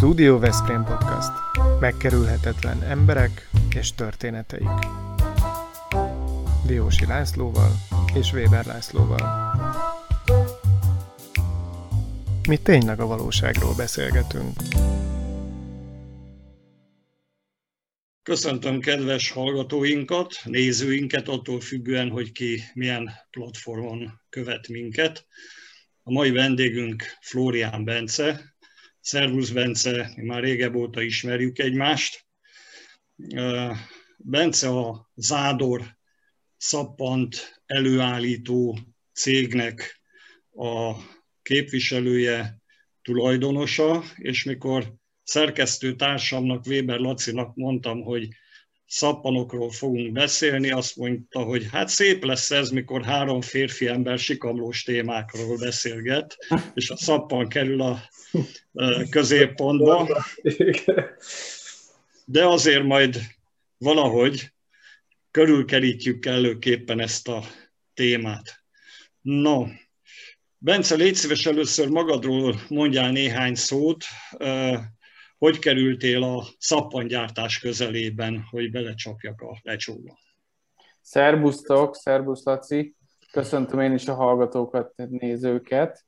Studio Veszprém Podcast. Megkerülhetetlen emberek és történeteik. Diósi Lászlóval és Weber Lászlóval. Mi tényleg a valóságról beszélgetünk. Köszöntöm kedves hallgatóinkat, nézőinket, attól függően, hogy ki milyen platformon követ minket. A mai vendégünk Flórián Bence, Szervusz Bence, már régebb óta ismerjük egymást. Bence a Zádor szappant előállító cégnek a képviselője, tulajdonosa, és mikor szerkesztő társamnak, Weber Lacinak mondtam, hogy szappanokról fogunk beszélni, azt mondta, hogy hát szép lesz ez, mikor három férfi ember sikamlós témákról beszélget, és a szappan kerül a középpontba. De azért majd valahogy körülkerítjük kellőképpen ezt a témát. No, Bence, légy szíves először magadról mondjál néhány szót. Hogy kerültél a szappangyártás közelében, hogy belecsapjak a lecsóba? Szerbusztok, szerbusz Laci! Köszöntöm én is a hallgatókat, nézőket,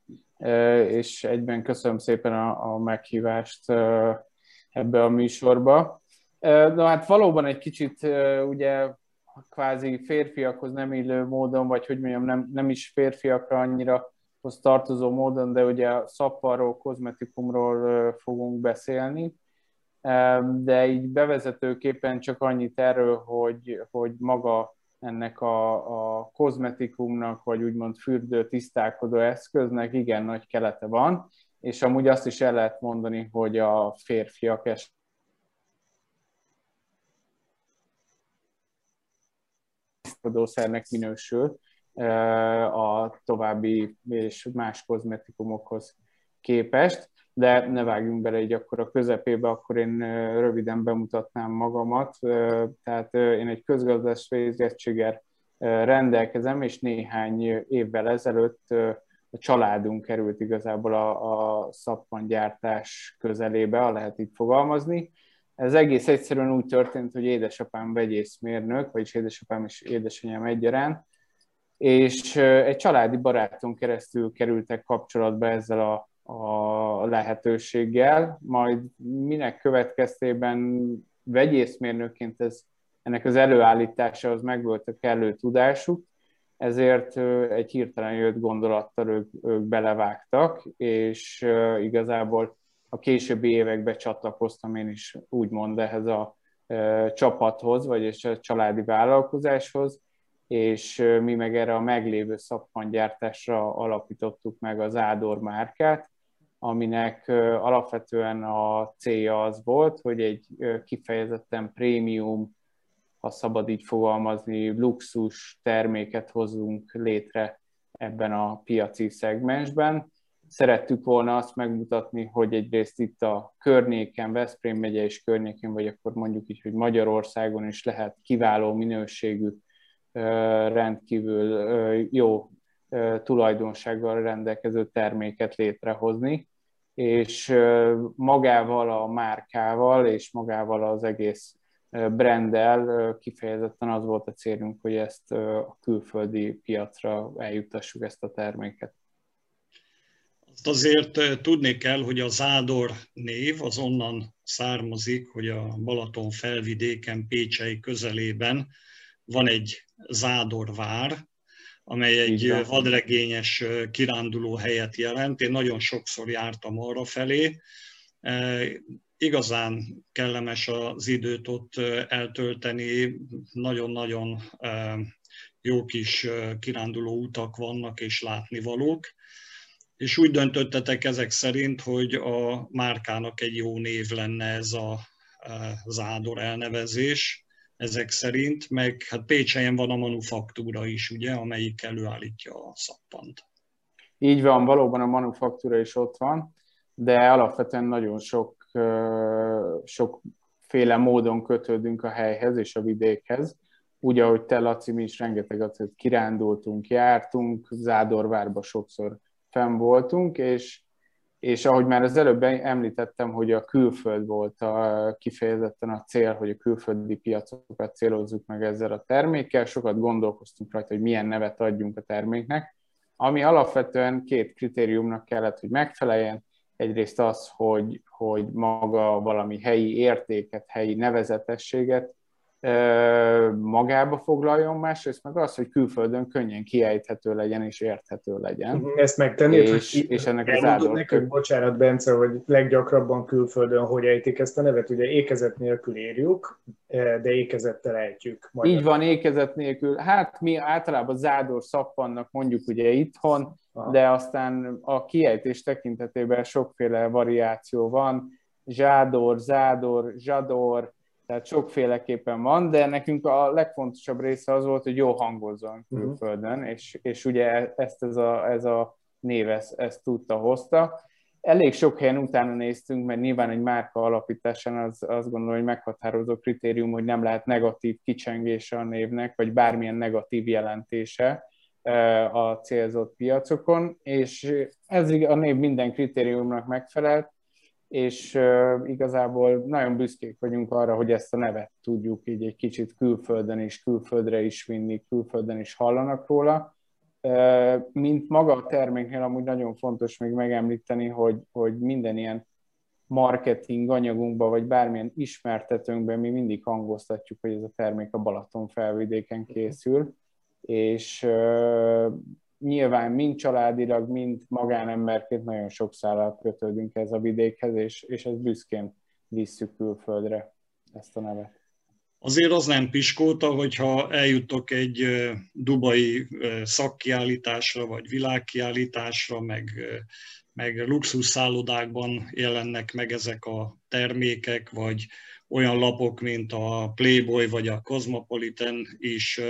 és egyben köszönöm szépen a, a meghívást ebbe a műsorba. Na hát valóban egy kicsit ugye kvázi férfiakhoz nem illő módon, vagy hogy mondjam, nem, nem is férfiakra annyira hoz tartozó módon, de ugye a szapparról, kozmetikumról fogunk beszélni. De így bevezetőképpen csak annyit erről, hogy, hogy maga ennek a, a kozmetikumnak, vagy úgymond fürdő tisztálkodó eszköznek igen nagy kelete van, és amúgy azt is el lehet mondani, hogy a férfiak es szernek minősül, a további és más kozmetikumokhoz képest, de ne vágjunk bele így akkor a közepébe, akkor én röviden bemutatnám magamat. Tehát én egy közgazdász végzettséggel rendelkezem, és néhány évvel ezelőtt a családunk került igazából a, a szappangyártás közelébe, ha lehet így fogalmazni. Ez egész egyszerűen úgy történt, hogy édesapám vegyészmérnök, vagyis édesapám és édesanyám egyaránt, és egy családi baráton keresztül kerültek kapcsolatba ezzel a, a lehetőséggel, majd minek következtében vegyészmérnökként ez, ennek az előállításához megvolt a kellő tudásuk, ezért egy hirtelen jött gondolattal ők, ők belevágtak, és igazából a későbbi években csatlakoztam én is úgymond ehhez a csapathoz, vagyis a családi vállalkozáshoz, és mi meg erre a meglévő szappangyártásra alapítottuk meg az Ádor márkát, aminek alapvetően a célja az volt, hogy egy kifejezetten prémium, ha szabad így fogalmazni, luxus terméket hozzunk létre ebben a piaci szegmensben. Szerettük volna azt megmutatni, hogy egyrészt itt a környéken, Veszprém megye és környékén, vagy akkor mondjuk így, hogy Magyarországon is lehet kiváló minőségű rendkívül jó tulajdonsággal rendelkező terméket létrehozni, és magával a márkával és magával az egész branddel kifejezetten az volt a célunk, hogy ezt a külföldi piacra eljutassuk ezt a terméket. Azt azért tudni kell, hogy a Zádor név az onnan származik, hogy a Balaton felvidéken, Pécsei közelében van egy Zádorvár, amely egy vadregényes kiránduló helyet jelent. Én nagyon sokszor jártam arra felé. Igazán kellemes az időt ott eltölteni, nagyon-nagyon jó kis kiránduló utak vannak és látnivalók. És úgy döntöttetek ezek szerint, hogy a márkának egy jó név lenne ez a Zádor elnevezés, ezek szerint, meg hát Pécselyen van a manufaktúra is, ugye, amelyik előállítja a szappant. Így van, valóban a manufaktúra is ott van, de alapvetően nagyon sok, sokféle módon kötődünk a helyhez és a vidékhez. Úgy, ahogy te, Laci, mi is rengeteget kirándultunk, jártunk, Zádorvárba sokszor fenn voltunk, és és ahogy már az előbb említettem, hogy a külföld volt a, kifejezetten a cél, hogy a külföldi piacokat célozzuk meg ezzel a termékkel, sokat gondolkoztunk rajta, hogy milyen nevet adjunk a terméknek, ami alapvetően két kritériumnak kellett, hogy megfeleljen. Egyrészt az, hogy, hogy maga valami helyi értéket, helyi nevezetességet magába foglaljon, másrészt meg az, hogy külföldön könnyen kiejthető legyen és érthető legyen. Mhm. Ezt megtenni, és, hogy és ennek az áldott... nekünk, bocsánat Bence, hogy leggyakrabban külföldön hogy ejtik ezt a nevet, ugye ékezet nélkül írjuk, de ékezettel ejtjük. Magyar. Így van, ékezet nélkül. Hát mi általában zádor szappannak mondjuk ugye itthon, Aha. de aztán a kiejtés tekintetében sokféle variáció van. Zsádor, zádor, zsador, tehát sokféleképpen van, de nekünk a legfontosabb része az volt, hogy jó hangozzon mhm. külföldön, uh-huh. és, és ugye ezt ez a, ez a név ezt, ezt tudta, hozta. Elég sok helyen utána néztünk, mert nyilván egy márka alapításán az, azt gondolom, hogy meghatározó kritérium, hogy nem lehet negatív kicsengése a névnek, vagy bármilyen negatív jelentése a célzott piacokon, és ez a név minden kritériumnak megfelelt, és igazából nagyon büszkék vagyunk arra, hogy ezt a nevet tudjuk így egy kicsit külföldön is, külföldre is vinni, külföldön is hallanak róla. Mint maga a terméknél amúgy nagyon fontos még megemlíteni, hogy, hogy minden ilyen marketing anyagunkban, vagy bármilyen ismertetőnkben mi mindig hangoztatjuk, hogy ez a termék a Balaton felvidéken készül, és nyilván mind családilag, mind magánemberként nagyon sok szállal kötődünk ez a vidékhez, és, és ezt büszkén visszük külföldre ezt a nevet. Azért az nem piskóta, hogyha eljutok egy dubai szakkiállításra, vagy világkiállításra, meg, meg luxus szállodákban jelennek meg ezek a termékek, vagy olyan lapok, mint a Playboy vagy a Cosmopolitan is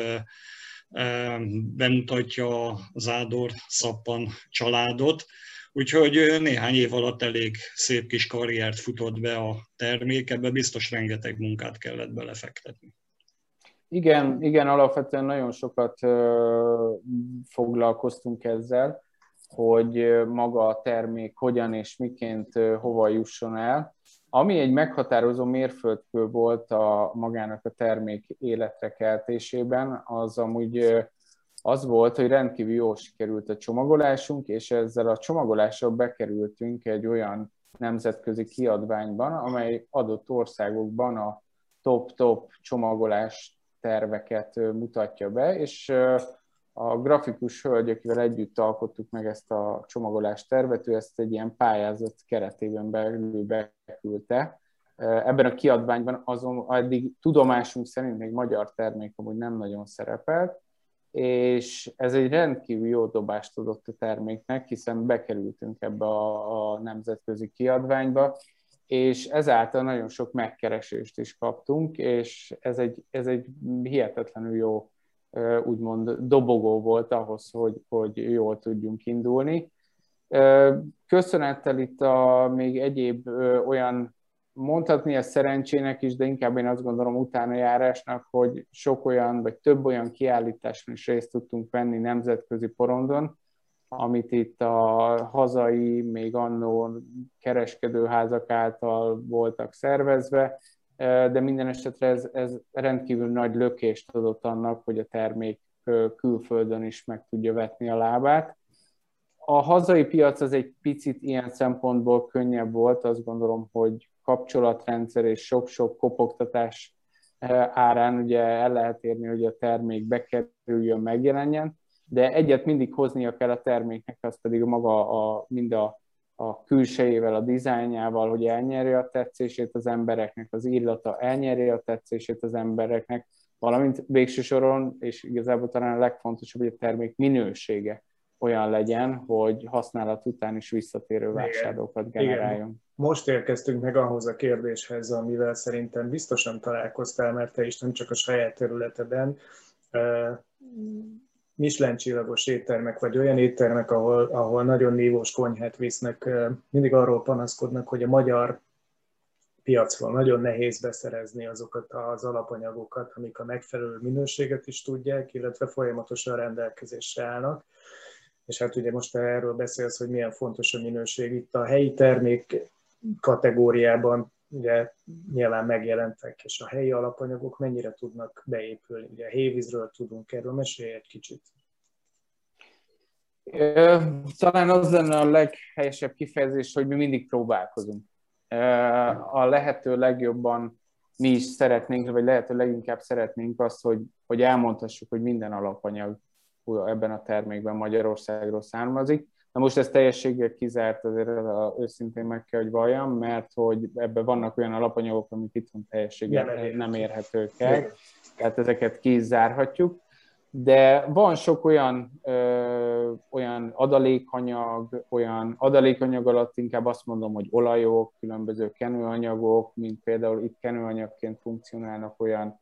bemutatja a Zádor Szappan családot, úgyhogy néhány év alatt elég szép kis karriert futott be a termék, ebbe biztos rengeteg munkát kellett belefektetni. Igen, igen, alapvetően nagyon sokat foglalkoztunk ezzel, hogy maga a termék hogyan és miként hova jusson el. Ami egy meghatározó mérföldkő volt a magának a termék életre keltésében, az amúgy az volt, hogy rendkívül jól sikerült a csomagolásunk, és ezzel a csomagolással bekerültünk egy olyan nemzetközi kiadványban, amely adott országokban a top-top csomagolás terveket mutatja be, és a grafikus hölgy, akivel együtt alkottuk meg ezt a csomagolás tervet, ő ezt egy ilyen pályázat keretében belül beküldte. Ebben a kiadványban azon eddig tudomásunk szerint még magyar termék amúgy nem nagyon szerepelt, és ez egy rendkívül jó dobást adott a terméknek, hiszen bekerültünk ebbe a, a nemzetközi kiadványba, és ezáltal nagyon sok megkeresést is kaptunk, és ez egy, ez egy hihetetlenül jó úgymond dobogó volt ahhoz, hogy, hogy jól tudjunk indulni. Köszönettel itt a még egyéb olyan, mondhatni ezt szerencsének is, de inkább én azt gondolom utána járásnak, hogy sok olyan, vagy több olyan kiállításon is részt tudtunk venni nemzetközi porondon, amit itt a hazai, még annó kereskedőházak által voltak szervezve, de minden esetre ez, ez rendkívül nagy lökést adott annak, hogy a termék külföldön is meg tudja vetni a lábát. A hazai piac az egy picit ilyen szempontból könnyebb volt, azt gondolom, hogy kapcsolatrendszer és sok-sok kopogtatás árán ugye el lehet érni, hogy a termék bekerüljön, megjelenjen, de egyet mindig hoznia kell a terméknek, az pedig maga a, mind a a külsejével, a dizájnjával, hogy elnyerje a tetszését az embereknek, az illata elnyerje a tetszését az embereknek, valamint végső soron, és igazából talán a legfontosabb, hogy a termék minősége olyan legyen, hogy használat után is visszatérő vásárlókat generáljon. Igen. Most érkeztünk meg ahhoz a kérdéshez, amivel szerintem biztosan találkoztál, mert te is nem csak a saját területeden Michelin csillagos éttermek, vagy olyan éttermek, ahol, ahol nagyon nívós konyhát visznek, mindig arról panaszkodnak, hogy a magyar piacról nagyon nehéz beszerezni azokat az alapanyagokat, amik a megfelelő minőséget is tudják, illetve folyamatosan rendelkezésre állnak. és hát ugye most erről beszélsz, hogy milyen fontos a minőség. Itt a helyi termék kategóriában ugye nyilván megjelentek, és a helyi alapanyagok mennyire tudnak beépülni. Ugye a hévízről tudunk erről, mesélj egy kicsit. Talán az lenne a leghelyesebb kifejezés, hogy mi mindig próbálkozunk. A lehető legjobban mi is szeretnénk, vagy lehető leginkább szeretnénk azt, hogy, hogy elmondhassuk, hogy minden alapanyag ebben a termékben Magyarországról származik. Na most ez teljességgel kizárt, azért őszintén meg kell, hogy valljam, mert hogy ebben vannak olyan alapanyagok, amik itt van teljességgel nem, nem érhetők el, tehát ezeket kizárhatjuk. De van sok olyan, ö, olyan adalékanyag, olyan adalékanyag alatt inkább azt mondom, hogy olajok, különböző kenőanyagok, mint például itt kenőanyagként funkcionálnak olyan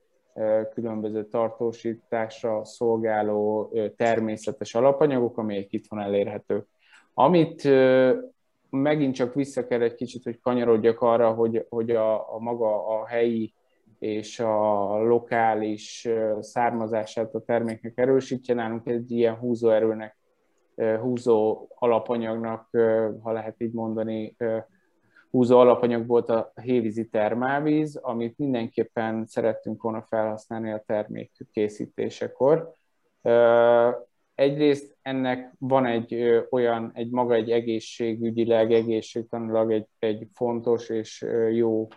különböző tartósításra szolgáló természetes alapanyagok, amelyek itt van elérhetők. Amit megint csak vissza kell egy kicsit, hogy kanyarodjak arra, hogy, hogy a, a maga a helyi és a lokális származását a terméknek erősítje. Nálunk egy ilyen húzóerőnek, húzó alapanyagnak, ha lehet így mondani, húzó alapanyag volt a hévízi termálvíz, amit mindenképpen szerettünk volna felhasználni a termék készítésekor. Egyrészt ennek van egy olyan, egy maga egy egészségügyileg, egészségtanilag egy, egy fontos és jó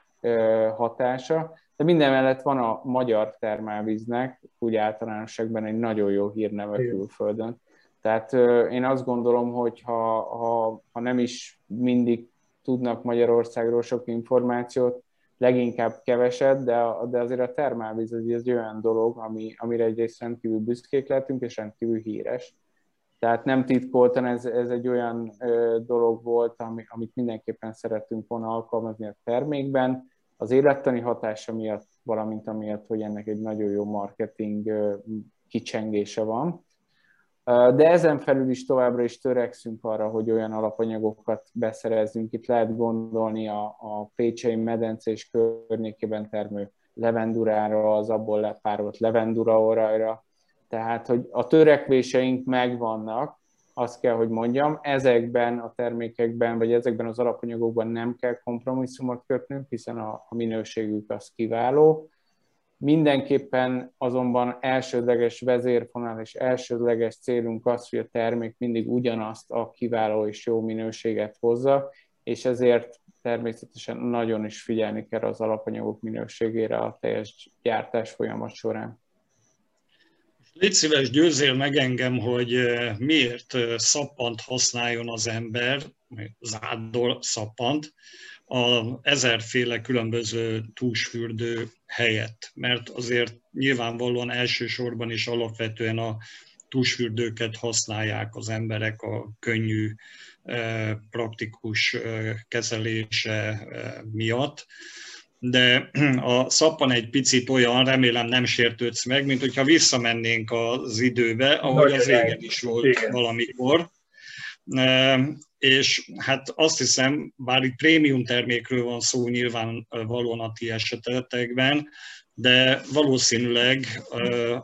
hatása, de minden mellett van a magyar termálvíznek úgy általánosságban egy nagyon jó hírneve külföldön. Tehát én azt gondolom, hogy ha, ha, ha nem is mindig tudnak Magyarországról sok információt, leginkább keveset, de, de azért a termálvíz az egy olyan dolog, ami, amire egyrészt rendkívül büszkék lehetünk, és rendkívül híres. Tehát nem titkoltan ez, ez egy olyan ö, dolog volt, ami, amit mindenképpen szeretünk volna alkalmazni a termékben, az élettani hatása miatt, valamint amiatt, hogy ennek egy nagyon jó marketing kicsengése van. De ezen felül is továbbra is törekszünk arra, hogy olyan alapanyagokat beszerezzünk. Itt lehet gondolni a, a Pécsei medence és környékében termő levendurára, az abból lepárolt levenduraorajra. Tehát, hogy a törekvéseink megvannak, azt kell, hogy mondjam, ezekben a termékekben, vagy ezekben az alapanyagokban nem kell kompromisszumot kötnünk, hiszen a, a minőségük az kiváló. Mindenképpen azonban elsődleges vezérfonal és elsődleges célunk az, hogy a termék mindig ugyanazt a kiváló és jó minőséget hozza, és ezért természetesen nagyon is figyelni kell az alapanyagok minőségére a teljes gyártás folyamat során. Légy szíves, győzzél meg engem, hogy eh, miért eh, szappant használjon az ember, zádol szappant, a ezerféle különböző túlsfürdő helyett. Mert azért nyilvánvalóan elsősorban is alapvetően a túlsfürdőket használják az emberek a könnyű, eh, praktikus kezelése miatt de a szappan egy picit olyan, remélem nem sértődsz meg, mint hogyha visszamennénk az időbe, ahogy Nagyon az régen is volt igen. valamikor. És hát azt hiszem, bár itt prémium termékről van szó nyilván valóan a ti esetetekben, de valószínűleg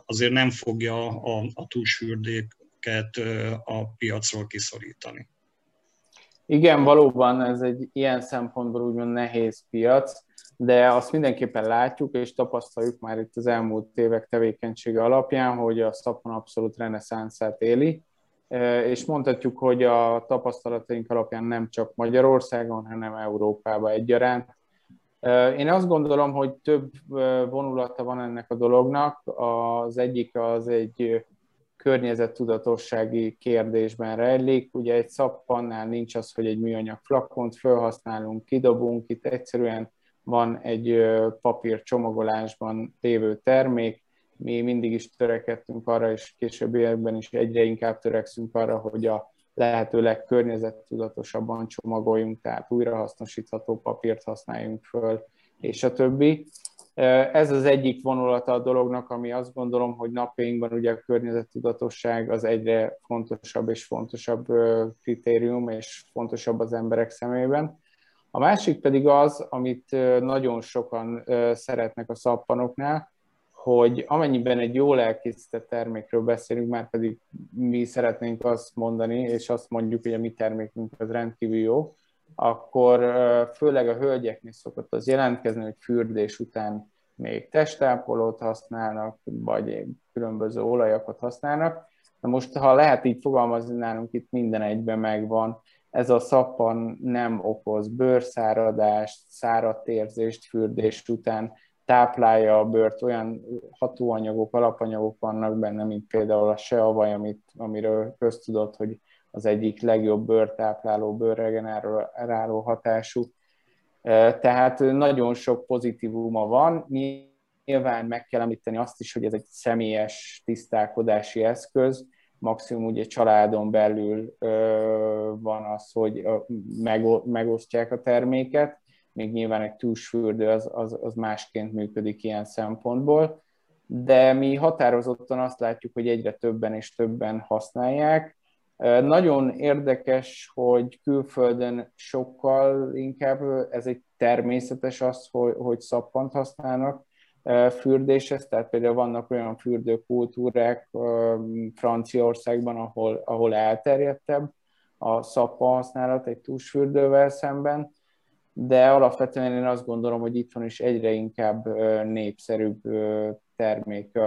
azért nem fogja a, a túlsfürdéket a piacról kiszorítani. Igen, valóban ez egy ilyen szempontból úgymond nehéz piac de azt mindenképpen látjuk és tapasztaljuk már itt az elmúlt évek tevékenysége alapján, hogy a szappan abszolút reneszánszát éli, és mondhatjuk, hogy a tapasztalataink alapján nem csak Magyarországon, hanem Európában egyaránt. Én azt gondolom, hogy több vonulata van ennek a dolognak. Az egyik az egy környezettudatossági kérdésben rejlik. Ugye egy szappannál nincs az, hogy egy műanyag flakont felhasználunk, kidobunk, itt egyszerűen van egy papír csomagolásban lévő termék, mi mindig is törekedtünk arra, és későbbiekben is egyre inkább törekszünk arra, hogy a lehető legkörnyezettudatosabban csomagoljunk, tehát újrahasznosítható papírt használjunk föl, és a többi. Ez az egyik vonulata a dolognak, ami azt gondolom, hogy napjainkban ugye a környezettudatosság az egyre fontosabb és fontosabb kritérium, és fontosabb az emberek szemében. A másik pedig az, amit nagyon sokan szeretnek a szappanoknál, hogy amennyiben egy jól elkészített termékről beszélünk, már pedig mi szeretnénk azt mondani, és azt mondjuk, hogy a mi termékünk az rendkívül jó, akkor főleg a hölgyeknél szokott az jelentkezni, hogy fürdés után még testápolót használnak, vagy különböző olajakat használnak. Na most, ha lehet így fogalmazni, nálunk itt minden egyben megvan. Ez a szappan nem okoz bőrszáradást, száradt érzést fürdés után, táplálja a bőrt, olyan hatóanyagok, alapanyagok vannak benne, mint például a seavaj, amit, amiről köztudott, hogy az egyik legjobb bőrtápláló, bőrregeneráló hatású. Tehát nagyon sok pozitívuma van. Nyilván meg kell említeni azt is, hogy ez egy személyes tisztálkodási eszköz, maximum ugye családon belül van az, hogy megosztják a terméket, még nyilván egy túlsfürdő az, az, az másként működik ilyen szempontból, de mi határozottan azt látjuk, hogy egyre többen és többen használják. Nagyon érdekes, hogy külföldön sokkal inkább ez egy természetes az, hogy, hogy szappant használnak fürdéshez, tehát például vannak olyan fürdőkultúrák Franciaországban, ahol, ahol elterjedtebb a szappan használat egy túlsfürdővel szemben, de alapvetően én azt gondolom, hogy itthon is egyre inkább népszerűbb termék,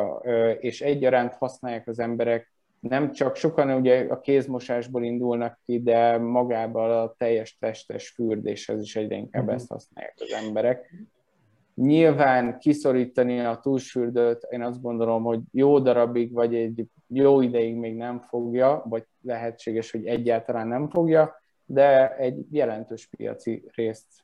és egyaránt használják az emberek, nem csak sokan ugye a kézmosásból indulnak ki, de magában a teljes testes fürdéshez is egyre inkább ezt használják az emberek. Nyilván kiszorítani a túlsfürdőt, én azt gondolom, hogy jó darabig, vagy egy jó ideig még nem fogja, vagy lehetséges, hogy egyáltalán nem fogja, de egy jelentős piaci részt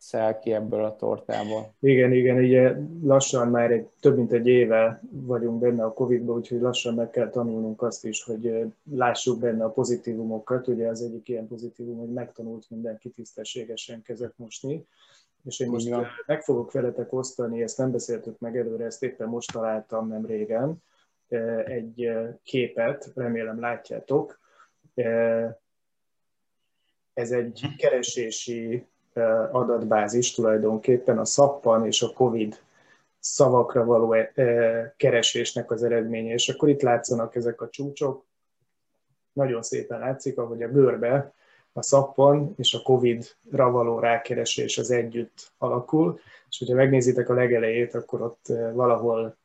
szel ki ebből a tortából. Igen, igen, ugye lassan már egy, több mint egy éve vagyunk benne a Covid-ban, úgyhogy lassan meg kell tanulnunk azt is, hogy lássuk benne a pozitívumokat. Ugye az egyik ilyen pozitívum, hogy megtanult mindenki tisztességesen kezet mosni, és én most Igen. meg fogok veletek osztani, ezt nem beszéltük meg előre, ezt éppen most találtam nem régen, egy képet, remélem látjátok. Ez egy mhm. keresési adatbázis tulajdonképpen a szappan és a COVID szavakra való keresésnek az eredménye. És akkor itt látszanak ezek a csúcsok. Nagyon szépen látszik, ahogy a bőrbe a szappan és a COVID-ra való rákeresés az együtt alakul, és hogyha megnézitek a legelejét, akkor ott valahol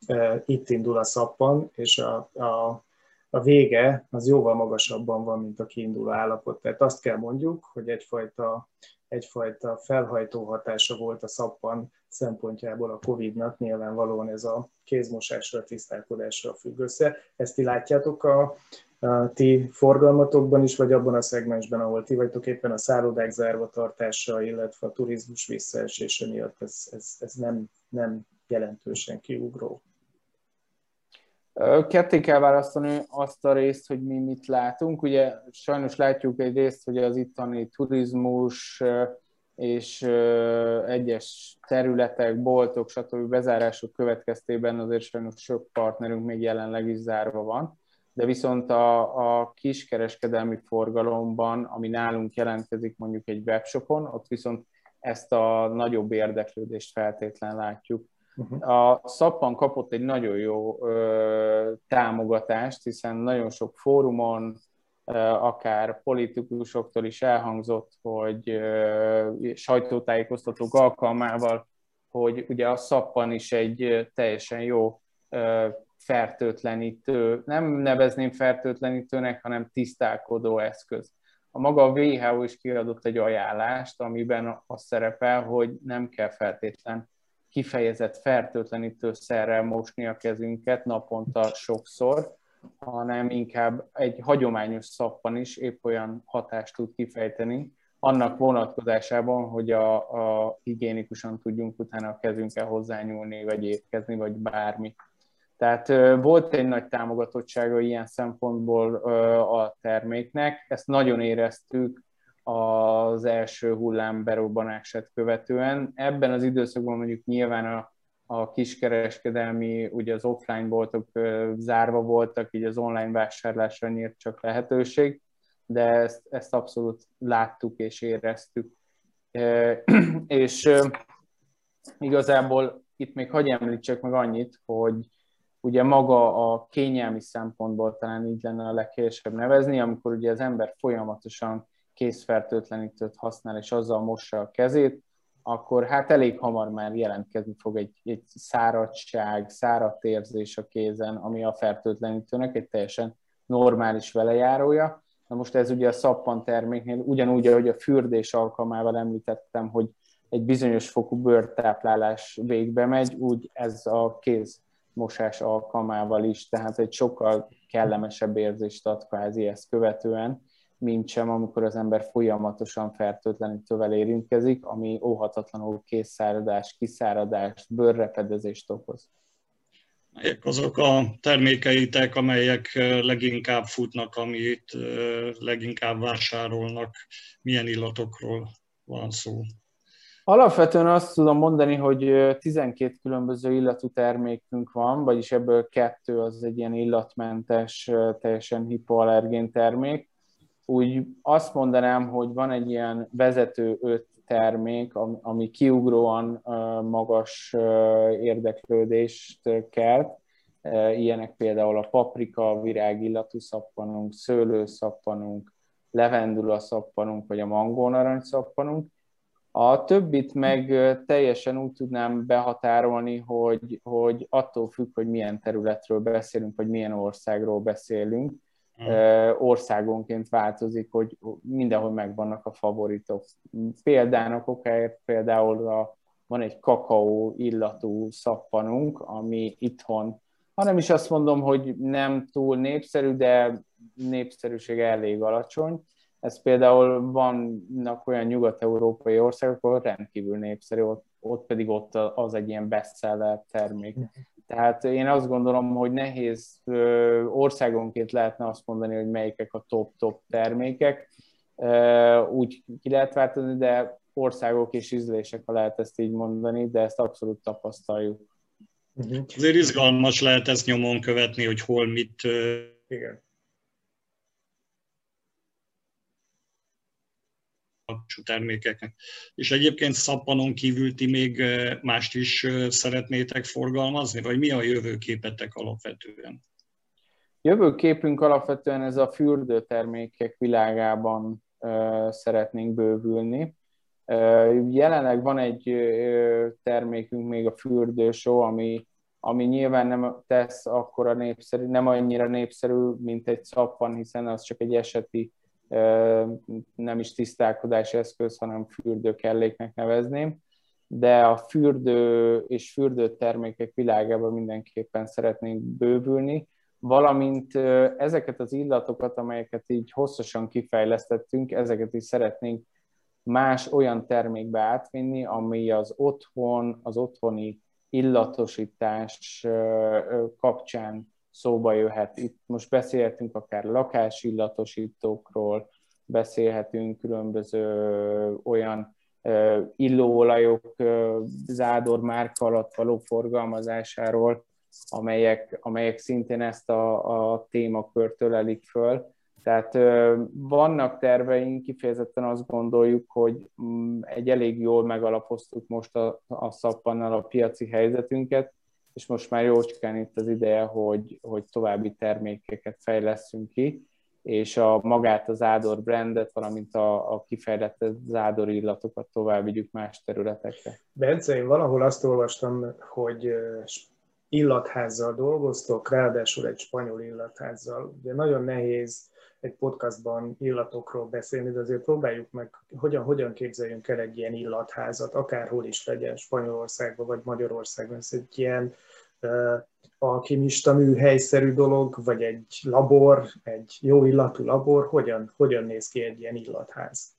itt indul a szappan, és a, a, a vége az jóval magasabban van, mint a kiinduló állapot. Tehát azt kell mondjuk, hogy egyfajta egyfajta felhajtó hatása volt a szappan szempontjából a Covid-nak, nyilvánvalóan ez a kézmosásra, tisztálkodásra függ össze. Ezt ti látjátok a, a ti forgalmatokban is, vagy abban a szegmensben, ahol ti vagytok éppen a szállodák zárva tartása, illetve a turizmus visszaesése miatt ez, ez, ez nem, nem jelentősen kiugró. Ketté kell választani azt a részt, hogy mi mit látunk. Ugye sajnos látjuk egy részt, hogy az itteni turizmus és egyes területek, boltok, stb. bezárások következtében azért sajnos sok partnerünk még jelenleg is zárva van. De viszont a, a kiskereskedelmi forgalomban, ami nálunk jelentkezik mondjuk egy webshopon, ott viszont ezt a nagyobb érdeklődést feltétlen látjuk Uh-huh. A Szappan kapott egy nagyon jó ö, támogatást, hiszen nagyon sok fórumon, ö, akár politikusoktól is elhangzott, hogy ö, sajtótájékoztatók alkalmával, hogy ugye a Szappan is egy teljesen jó ö, fertőtlenítő, nem nevezném fertőtlenítőnek, hanem tisztálkodó eszköz. A maga a WHO is kiadott egy ajánlást, amiben az szerepel, hogy nem kell feltétlen kifejezett fertőtlenítőszerrel mosni a kezünket naponta sokszor, hanem inkább egy hagyományos szappan is épp olyan hatást tud kifejteni, annak vonatkozásában, hogy a, a higiénikusan tudjunk utána a kezünkkel hozzányúlni, vagy étkezni, vagy bármi. Tehát volt egy nagy támogatottsága ilyen szempontból a terméknek, ezt nagyon éreztük az első hullám berobbanását követően. Ebben az időszakban mondjuk nyilván a, a kiskereskedelmi, ugye az offline boltok zárva voltak, így az online vásárlásra nyílt csak lehetőség, de ezt, ezt abszolút láttuk és éreztük. és igazából itt még hagyj említsek meg annyit, hogy ugye maga a kényelmi szempontból talán így lenne a leghelyesebb nevezni, amikor ugye az ember folyamatosan készfertőtlenítőt használ, és azzal mossa a kezét, akkor hát elég hamar már jelentkezni fog egy, egy száradság, száradt érzés a kézen, ami a fertőtlenítőnek egy teljesen normális velejárója. Na most ez ugye a szappan terméknél, ugyanúgy, ahogy a fürdés alkalmával említettem, hogy egy bizonyos fokú bőrtáplálás végbe megy, úgy ez a kézmosás alkalmával is, tehát egy sokkal kellemesebb érzést ad kvázi ezt követően, mint sem, amikor az ember folyamatosan fertőtlenítővel érintkezik, ami óhatatlanul készszáradás, kiszáradás, bőrrepedezést okoz. Melyek azok a termékeitek, amelyek leginkább futnak, amit leginkább vásárolnak, milyen illatokról van szó? Alapvetően azt tudom mondani, hogy 12 különböző illatú termékünk van, vagyis ebből kettő az egy ilyen illatmentes, teljesen hipoallergén termék. Úgy azt mondanám, hogy van egy ilyen vezető öt termék, ami kiugróan magas érdeklődést kelt. Ilyenek például a paprika, virágillatú szappanunk, szőlőszappanunk, levendula szappanunk, vagy a mangónarancs szappanunk a többit meg teljesen úgy tudnám behatárolni, hogy, hogy attól függ, hogy milyen területről beszélünk, vagy milyen országról beszélünk. Mm. Országonként változik, hogy mindenhol megvannak a favoritok. Példának okáért például a, van egy kakaó illatú szappanunk, ami itthon, hanem is azt mondom, hogy nem túl népszerű, de népszerűsége elég alacsony ez például vannak olyan nyugat-európai országok, ahol rendkívül népszerű, ott, ott pedig ott az egy ilyen bestseller termék. Tehát én azt gondolom, hogy nehéz országonként lehetne azt mondani, hogy melyikek a top-top termékek. Úgy ki lehet változni, de országok és ízlések, ha lehet ezt így mondani, de ezt abszolút tapasztaljuk. Uh-huh. Azért izgalmas lehet ezt nyomon követni, hogy hol mit Igen. Típusú termékeknek. És egyébként szappanon kívül ti még mást is szeretnétek forgalmazni, vagy mi a jövőképetek alapvetően? Jövőképünk alapvetően ez a fürdőtermékek világában szeretnénk bővülni. Jelenleg van egy termékünk még a fürdősó, ami, ami nyilván nem tesz akkora népszerű, nem annyira népszerű, mint egy szappan, hiszen az csak egy eseti nem is tisztálkodási eszköz, hanem fürdőkelléknek nevezném, de a fürdő és fürdőtermékek világában mindenképpen szeretnénk bővülni, valamint ezeket az illatokat, amelyeket így hosszasan kifejlesztettünk, ezeket is szeretnénk más olyan termékbe átvinni, ami az otthon, az otthoni illatosítás kapcsán szóba jöhet. Itt most beszélhetünk akár lakásillatosítókról, beszélhetünk különböző olyan illóolajok Zádor márka alatt való forgalmazásáról, amelyek, amelyek szintén ezt a, a témakört ölelik föl. Tehát vannak terveink, kifejezetten azt gondoljuk, hogy mm, egy elég jól megalapoztuk most a, a szappannal a piaci helyzetünket, és most már jócskán itt az ideje, hogy, hogy további termékeket fejleszünk ki, és a magát az Ádor brandet, valamint a, a kifejlett Zádor illatokat tovább vigyük más területekre. Bence, én valahol azt olvastam, hogy illatházzal dolgoztok, ráadásul egy spanyol illatházzal. Ugye nagyon nehéz egy podcastban illatokról beszélni, de azért próbáljuk meg, hogyan, hogyan képzeljünk el egy ilyen illatházat, akárhol is legyen, Spanyolországban vagy Magyarországon. Ez egy ilyen uh, alkimista műhelyszerű dolog, vagy egy labor, egy jó illatú labor, hogyan, hogyan néz ki egy ilyen illatház?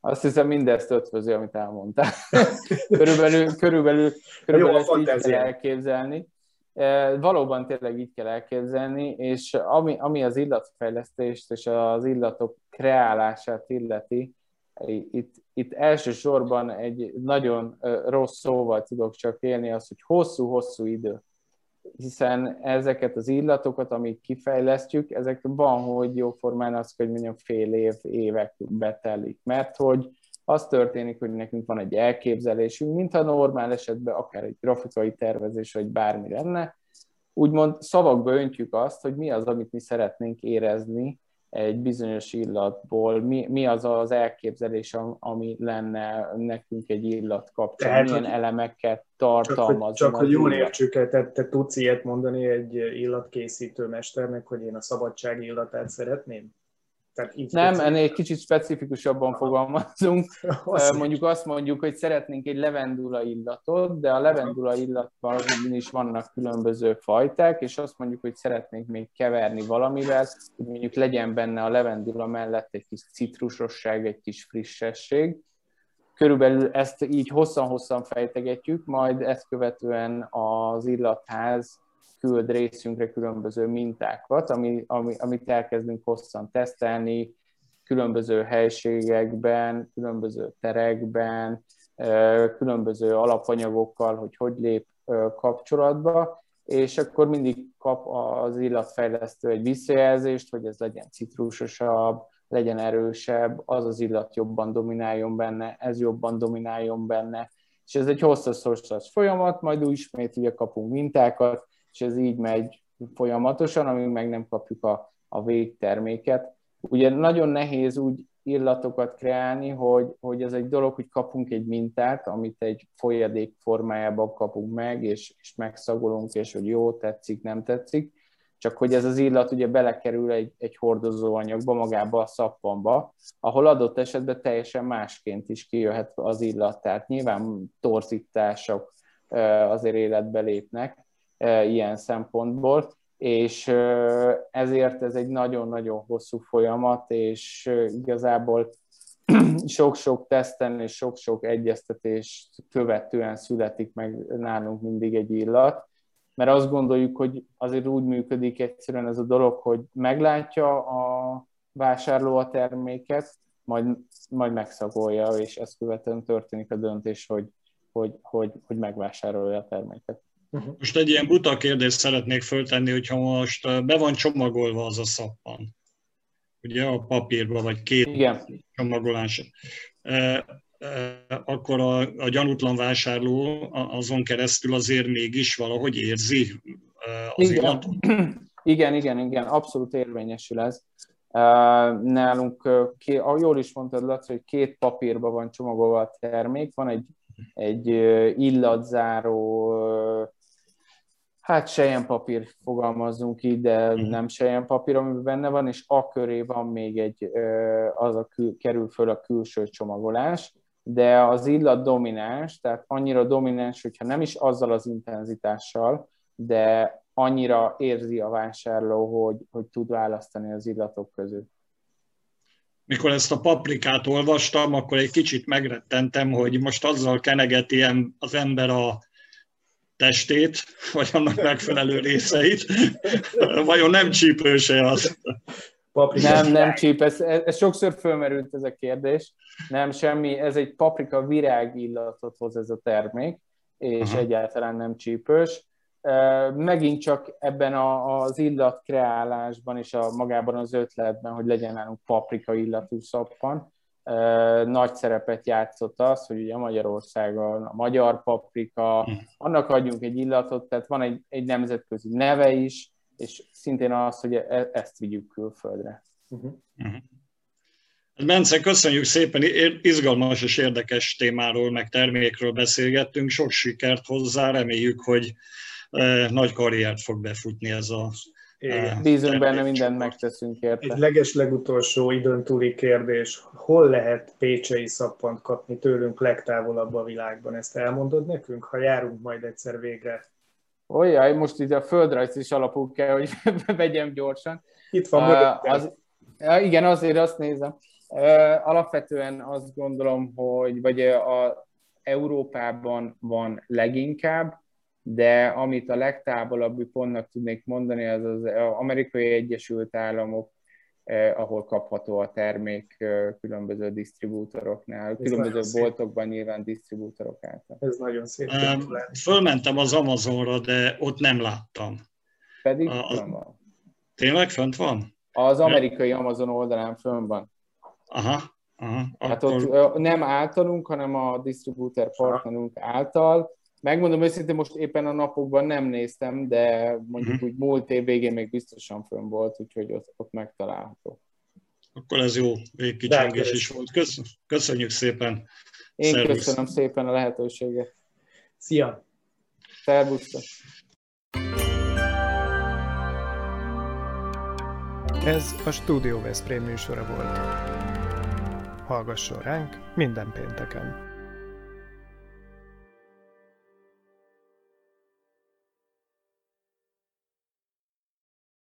Azt hiszem mindezt ötvözi, amit elmondtál. körülbelül, körülbelül, körülbelül Jó, ezt így kell elképzelni. Valóban tényleg így kell elképzelni, és ami, ami az illatfejlesztést és az illatok kreálását illeti, itt, itt elsősorban egy nagyon rossz szóval tudok csak élni, az, hogy hosszú-hosszú idő. Hiszen ezeket az illatokat, amik kifejlesztjük, ezek van, hogy jóformán az, hogy mondjam, fél év, évek betelik. Mert hogy az történik, hogy nekünk van egy elképzelésünk, mint a normál esetben akár egy grafikai tervezés, vagy bármi lenne, úgymond szavakba öntjük azt, hogy mi az, amit mi szeretnénk érezni egy bizonyos illatból, mi, mi az az elképzelés, ami lenne nekünk egy illat kapcsán, tehát, milyen hogy, elemeket tartalmaz. Csak, csak hogy jól értsük, te, te tudsz ilyet mondani egy illatkészítő mesternek, hogy én a szabadság illatát szeretném? Tehát így nem, ennél egy kicsit specifikusabban fogalmazunk. mondjuk azt mondjuk, hogy szeretnénk egy levendula illatot, de a levendula illatban is vannak különböző fajták, és azt mondjuk, hogy szeretnénk még keverni valamivel, hogy mondjuk legyen benne a levendula mellett egy kis citrusosság, egy kis frissesség. Körülbelül ezt így hosszan-hosszan fejtegetjük, majd ezt követően az illatház küld részünkre különböző mintákat, ami, ami, amit elkezdünk hosszan tesztelni, különböző helységekben, különböző terekben, különböző alapanyagokkal, hogy hogy lép kapcsolatba, és akkor mindig kap az illatfejlesztő egy visszajelzést, hogy ez legyen citrusosabb, legyen erősebb, az az illat jobban domináljon benne, ez jobban domináljon benne, és ez egy hosszas folyamat, majd úgy ismét ugye kapunk mintákat, és ez így megy folyamatosan, amíg meg nem kapjuk a, a végterméket. Ugye nagyon nehéz úgy illatokat kreálni, hogy, hogy ez egy dolog, hogy kapunk egy mintát, amit egy folyadék formájában kapunk meg, és, és megszagolunk, és hogy jó, tetszik, nem tetszik, csak hogy ez az illat ugye belekerül egy, egy hordozóanyagba, magába a szappanba, ahol adott esetben teljesen másként is kijöhet az illat, tehát nyilván torzítások azért életbe lépnek, ilyen szempontból, és ezért ez egy nagyon-nagyon hosszú folyamat, és igazából sok-sok teszten és sok-sok egyeztetést követően születik meg nálunk mindig egy illat, mert azt gondoljuk, hogy azért úgy működik egyszerűen ez a dolog, hogy meglátja a vásárló a terméket, majd, majd megszagolja, és ezt követően történik a döntés, hogy, hogy, hogy, hogy megvásárolja a terméket. Uh-huh. Most egy ilyen buta kérdést szeretnék föltenni, hogyha most be van csomagolva az a szappan, ugye a papírba, vagy két Igen. csomagolás, akkor a, a gyanútlan vásárló azon keresztül azért mégis valahogy érzi az igen. illatot? Igen, igen, igen, abszolút érvényesül ez. Nálunk, jól is mondtad, Laci, hogy két papírba van csomagolva a termék, van egy, egy illatzáró hát papír fogalmazzunk így, de mhm. nem papír, ami benne van, és a köré van még egy, az a kül, kerül föl a külső csomagolás, de az illat domináns, tehát annyira domináns, hogyha nem is azzal az intenzitással, de annyira érzi a vásárló, hogy, hogy tud választani az illatok között. Mikor ezt a paprikát olvastam, akkor egy kicsit megrettentem, hogy most azzal kenegeti az ember a testét, vagy annak megfelelő részeit. Vajon nem csípőse az? Paprika nem, nem csíp, ez, ez sokszor fölmerült ez a kérdés. Nem, semmi, ez egy paprika virág illatot hoz ez a termék, és Aha. egyáltalán nem csípős. Megint csak ebben a, az illat kreálásban és a magában az ötletben, hogy legyen nálunk paprika illatú szappan, nagy szerepet játszott az, hogy ugye Magyarországon a magyar paprika, hm. annak adjunk egy illatot, tehát van egy, egy nemzetközi neve is, és szintén az, hogy e, ezt vigyük külföldre. Uh-huh. Uh-huh. Bence, köszönjük szépen, izgalmas és érdekes témáról, meg termékről beszélgettünk, sok sikert hozzá, reméljük, hogy nagy karriert fog befutni ez a igen. Bízunk benne, mindent megteszünk érte. Egy leges legutolsó időn túli kérdés. Hol lehet pécsei szappant kapni tőlünk legtávolabb a világban? Ezt elmondod nekünk, ha járunk majd egyszer végre? Olyaj, most itt a földrajz is alapul kell, hogy vegyem gyorsan. Itt van uh, az, Igen, azért azt nézem. Uh, alapvetően azt gondolom, hogy vagy a Európában van leginkább, de amit a legtávolabbi pontnak tudnék mondani, az az amerikai Egyesült Államok, eh, ahol kapható a termék eh, különböző disztribútoroknál, Ez különböző boltokban nyilván disztribútorok által. Ez nagyon szép. Fölmentem az Amazonra, de ott nem láttam. Pedig a, fönn van. Tényleg fönt van? Az amerikai Amazon oldalán fönn van. Aha. Aha, hát akkor... ott nem általunk, hanem a disztribúter partnerünk által. Megmondom őszintén, most éppen a napokban nem néztem, de mondjuk uh-huh. úgy múlt év végén még biztosan fönn volt, úgyhogy ott, ott megtalálható. Akkor ez jó végkicsengés is volt. Köszönjük szépen! Én Szervusz. köszönöm szépen a lehetőséget. Szia! Szervusztok! Ez a Studio Veszprém műsora volt. Hallgasson ránk minden pénteken!